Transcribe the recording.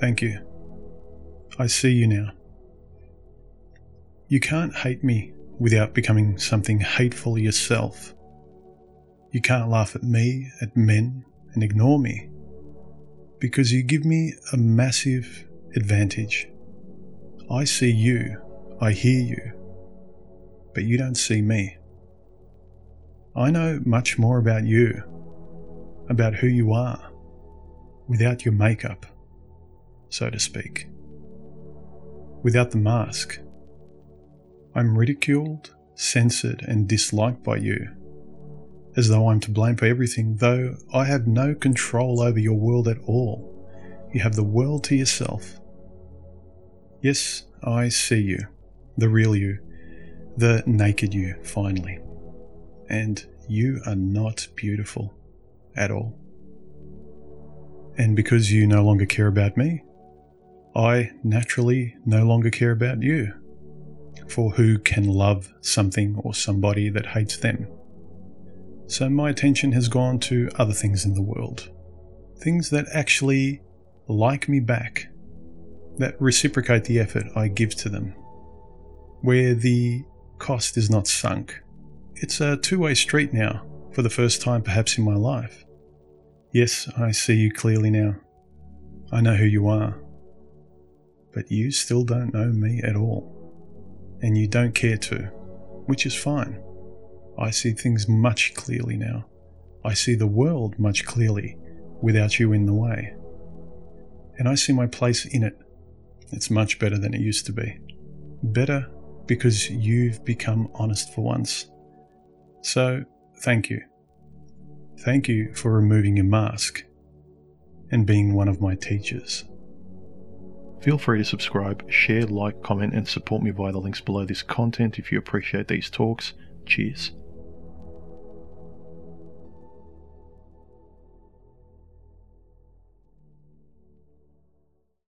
Thank you. I see you now. You can't hate me without becoming something hateful yourself. You can't laugh at me, at men, and ignore me because you give me a massive advantage. I see you, I hear you, but you don't see me. I know much more about you, about who you are, without your makeup, so to speak. Without the mask. I'm ridiculed, censored, and disliked by you, as though I'm to blame for everything, though I have no control over your world at all. You have the world to yourself. Yes, I see you, the real you, the naked you, finally. And you are not beautiful at all. And because you no longer care about me, I naturally no longer care about you. For who can love something or somebody that hates them? So my attention has gone to other things in the world. Things that actually like me back, that reciprocate the effort I give to them, where the cost is not sunk. It's a two way street now, for the first time perhaps in my life. Yes, I see you clearly now. I know who you are. But you still don't know me at all. And you don't care to, which is fine. I see things much clearly now. I see the world much clearly without you in the way and I see my place in it. It's much better than it used to be. Better because you've become honest for once. So, thank you. Thank you for removing your mask and being one of my teachers. Feel free to subscribe, share, like, comment, and support me via the links below this content if you appreciate these talks. Cheers.